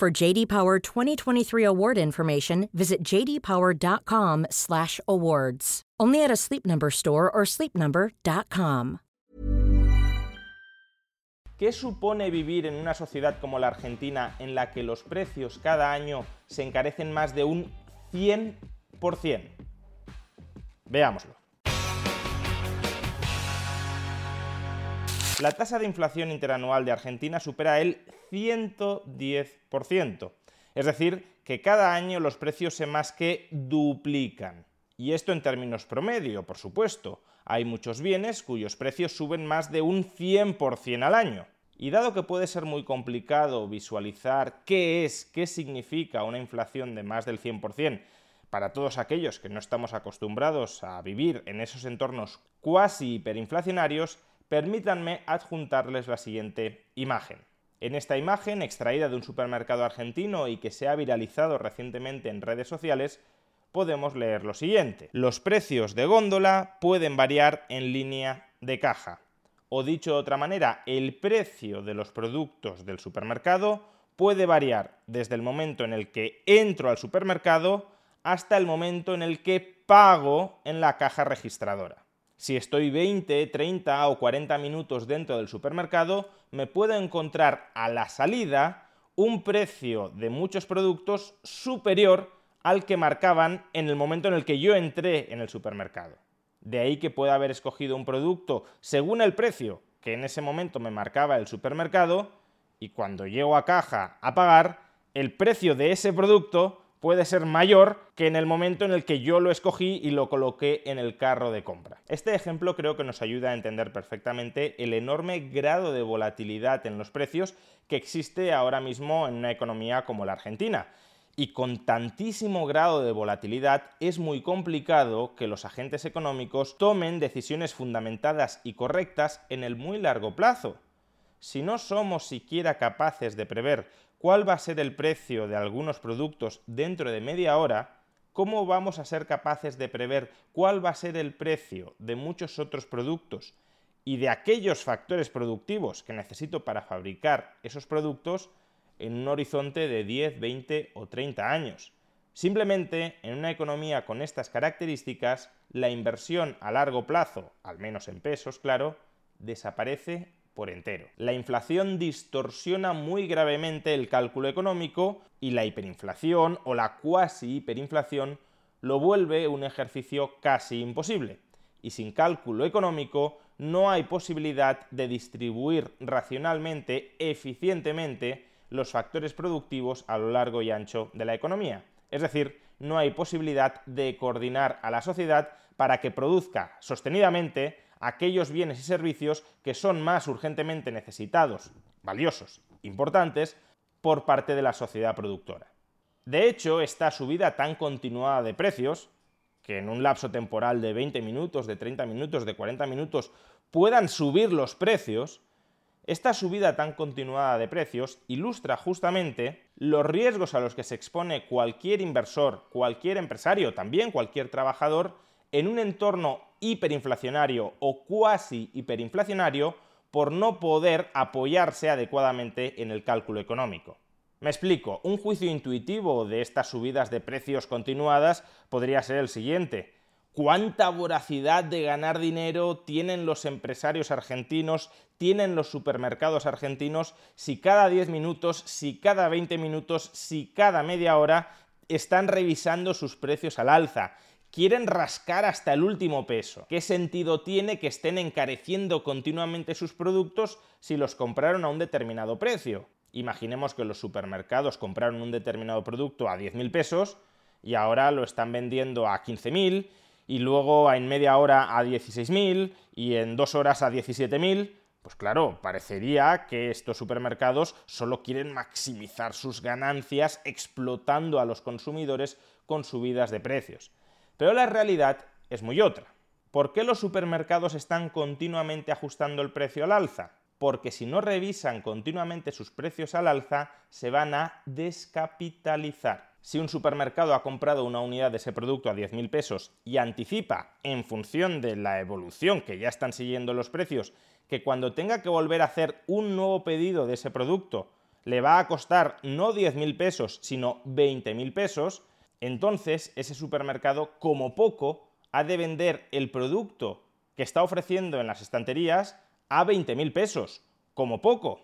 For JD Power 2023 award information, visit jdpower.com/awards. Only at a Sleep Number store or sleepnumber.com. ¿Qué supone vivir en una sociedad como la Argentina en la que los precios cada año se encarecen más de un 100%? Veámoslo. La tasa de inflación interanual de Argentina supera el 110%. Es decir, que cada año los precios se más que duplican. Y esto en términos promedio, por supuesto. Hay muchos bienes cuyos precios suben más de un 100% al año. Y dado que puede ser muy complicado visualizar qué es, qué significa una inflación de más del 100%, para todos aquellos que no estamos acostumbrados a vivir en esos entornos cuasi hiperinflacionarios, permítanme adjuntarles la siguiente imagen. En esta imagen, extraída de un supermercado argentino y que se ha viralizado recientemente en redes sociales, podemos leer lo siguiente. Los precios de góndola pueden variar en línea de caja. O dicho de otra manera, el precio de los productos del supermercado puede variar desde el momento en el que entro al supermercado hasta el momento en el que pago en la caja registradora. Si estoy 20, 30 o 40 minutos dentro del supermercado, me puedo encontrar a la salida un precio de muchos productos superior al que marcaban en el momento en el que yo entré en el supermercado. De ahí que pueda haber escogido un producto según el precio que en ese momento me marcaba el supermercado y cuando llego a caja a pagar, el precio de ese producto puede ser mayor que en el momento en el que yo lo escogí y lo coloqué en el carro de compra. Este ejemplo creo que nos ayuda a entender perfectamente el enorme grado de volatilidad en los precios que existe ahora mismo en una economía como la Argentina. Y con tantísimo grado de volatilidad es muy complicado que los agentes económicos tomen decisiones fundamentadas y correctas en el muy largo plazo. Si no somos siquiera capaces de prever cuál va a ser el precio de algunos productos dentro de media hora, ¿cómo vamos a ser capaces de prever cuál va a ser el precio de muchos otros productos y de aquellos factores productivos que necesito para fabricar esos productos en un horizonte de 10, 20 o 30 años? Simplemente, en una economía con estas características, la inversión a largo plazo, al menos en pesos, claro, desaparece por entero. La inflación distorsiona muy gravemente el cálculo económico y la hiperinflación o la cuasi hiperinflación lo vuelve un ejercicio casi imposible. Y sin cálculo económico no hay posibilidad de distribuir racionalmente, eficientemente, los factores productivos a lo largo y ancho de la economía. Es decir, no hay posibilidad de coordinar a la sociedad para que produzca sostenidamente aquellos bienes y servicios que son más urgentemente necesitados, valiosos, importantes, por parte de la sociedad productora. De hecho, esta subida tan continuada de precios, que en un lapso temporal de 20 minutos, de 30 minutos, de 40 minutos, puedan subir los precios, esta subida tan continuada de precios ilustra justamente los riesgos a los que se expone cualquier inversor, cualquier empresario, también cualquier trabajador, en un entorno hiperinflacionario o cuasi hiperinflacionario por no poder apoyarse adecuadamente en el cálculo económico. Me explico, un juicio intuitivo de estas subidas de precios continuadas podría ser el siguiente. ¿Cuánta voracidad de ganar dinero tienen los empresarios argentinos, tienen los supermercados argentinos si cada 10 minutos, si cada 20 minutos, si cada media hora están revisando sus precios al alza? Quieren rascar hasta el último peso. ¿Qué sentido tiene que estén encareciendo continuamente sus productos si los compraron a un determinado precio? Imaginemos que los supermercados compraron un determinado producto a 10.000 pesos y ahora lo están vendiendo a 15.000 y luego en media hora a 16.000 y en dos horas a 17.000. Pues claro, parecería que estos supermercados solo quieren maximizar sus ganancias explotando a los consumidores con subidas de precios. Pero la realidad es muy otra. ¿Por qué los supermercados están continuamente ajustando el precio al alza? Porque si no revisan continuamente sus precios al alza, se van a descapitalizar. Si un supermercado ha comprado una unidad de ese producto a 10.000 pesos y anticipa, en función de la evolución que ya están siguiendo los precios, que cuando tenga que volver a hacer un nuevo pedido de ese producto le va a costar no 10.000 pesos, sino 20.000 pesos, entonces ese supermercado como poco ha de vender el producto que está ofreciendo en las estanterías a 20.000 pesos, como poco.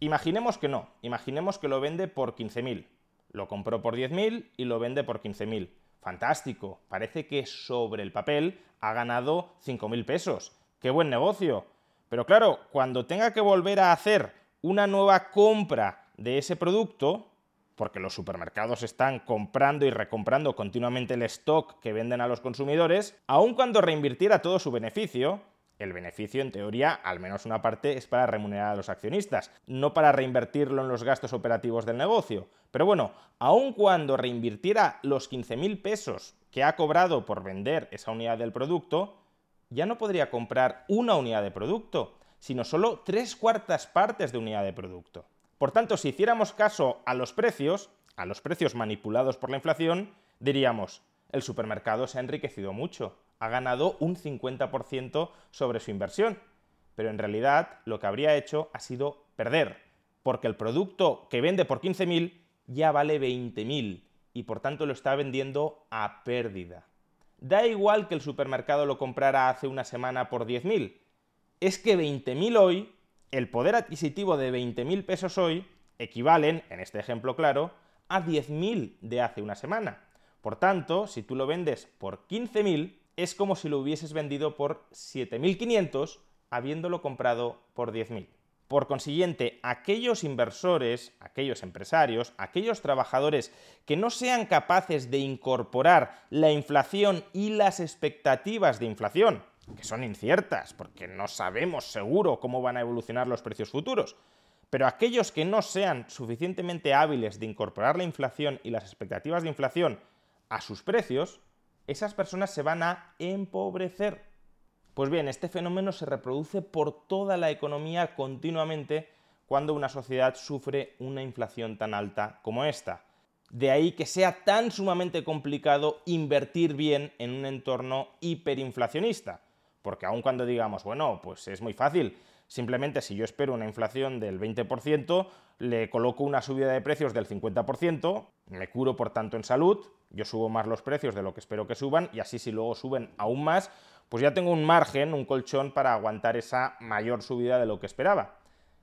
Imaginemos que no, imaginemos que lo vende por 15.000. Lo compró por 10.000 y lo vende por 15.000. Fantástico, parece que sobre el papel ha ganado 5.000 pesos. ¡Qué buen negocio! Pero claro, cuando tenga que volver a hacer una nueva compra de ese producto, porque los supermercados están comprando y recomprando continuamente el stock que venden a los consumidores, aun cuando reinvirtiera todo su beneficio, el beneficio, en teoría, al menos una parte, es para remunerar a los accionistas, no para reinvertirlo en los gastos operativos del negocio. Pero bueno, aun cuando reinvirtiera los 15.000 pesos que ha cobrado por vender esa unidad del producto, ya no podría comprar una unidad de producto, sino solo tres cuartas partes de unidad de producto. Por tanto, si hiciéramos caso a los precios, a los precios manipulados por la inflación, diríamos, el supermercado se ha enriquecido mucho, ha ganado un 50% sobre su inversión, pero en realidad lo que habría hecho ha sido perder, porque el producto que vende por 15.000 ya vale 20.000 y por tanto lo está vendiendo a pérdida. Da igual que el supermercado lo comprara hace una semana por 10.000, es que 20.000 hoy el poder adquisitivo de 20.000 pesos hoy equivalen, en este ejemplo claro, a 10.000 de hace una semana. Por tanto, si tú lo vendes por 15.000, es como si lo hubieses vendido por 7.500 habiéndolo comprado por 10.000. Por consiguiente, aquellos inversores, aquellos empresarios, aquellos trabajadores que no sean capaces de incorporar la inflación y las expectativas de inflación, que son inciertas, porque no sabemos seguro cómo van a evolucionar los precios futuros. Pero aquellos que no sean suficientemente hábiles de incorporar la inflación y las expectativas de inflación a sus precios, esas personas se van a empobrecer. Pues bien, este fenómeno se reproduce por toda la economía continuamente cuando una sociedad sufre una inflación tan alta como esta. De ahí que sea tan sumamente complicado invertir bien en un entorno hiperinflacionista. Porque aun cuando digamos, bueno, pues es muy fácil, simplemente si yo espero una inflación del 20%, le coloco una subida de precios del 50%, me curo por tanto en salud, yo subo más los precios de lo que espero que suban y así si luego suben aún más, pues ya tengo un margen, un colchón para aguantar esa mayor subida de lo que esperaba.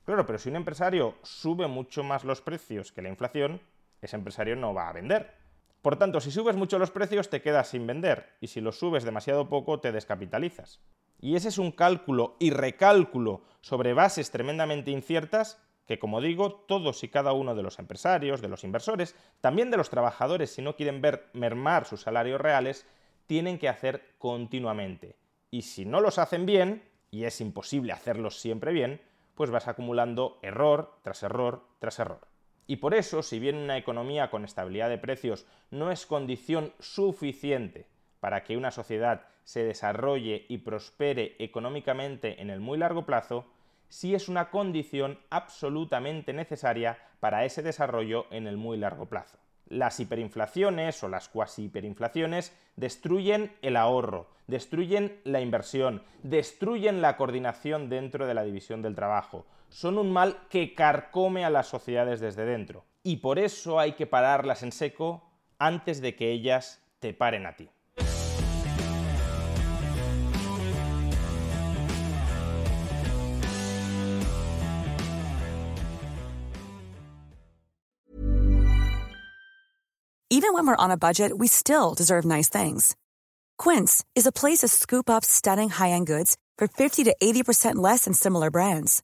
Claro, pero si un empresario sube mucho más los precios que la inflación, ese empresario no va a vender. Por tanto, si subes mucho los precios te quedas sin vender y si los subes demasiado poco te descapitalizas. Y ese es un cálculo y recálculo sobre bases tremendamente inciertas que, como digo, todos y cada uno de los empresarios, de los inversores, también de los trabajadores, si no quieren ver mermar sus salarios reales, tienen que hacer continuamente. Y si no los hacen bien, y es imposible hacerlos siempre bien, pues vas acumulando error tras error tras error. Y por eso, si bien una economía con estabilidad de precios no es condición suficiente para que una sociedad se desarrolle y prospere económicamente en el muy largo plazo, sí es una condición absolutamente necesaria para ese desarrollo en el muy largo plazo. Las hiperinflaciones o las cuasi hiperinflaciones destruyen el ahorro, destruyen la inversión, destruyen la coordinación dentro de la división del trabajo, son un mal que carcome a las sociedades desde dentro. Y por eso hay que pararlas en seco antes de que ellas te paren a ti. Even when we're on a budget, we still deserve nice things. Quince is a place to scoop up stunning high-end goods for 50 to 80% less than similar brands.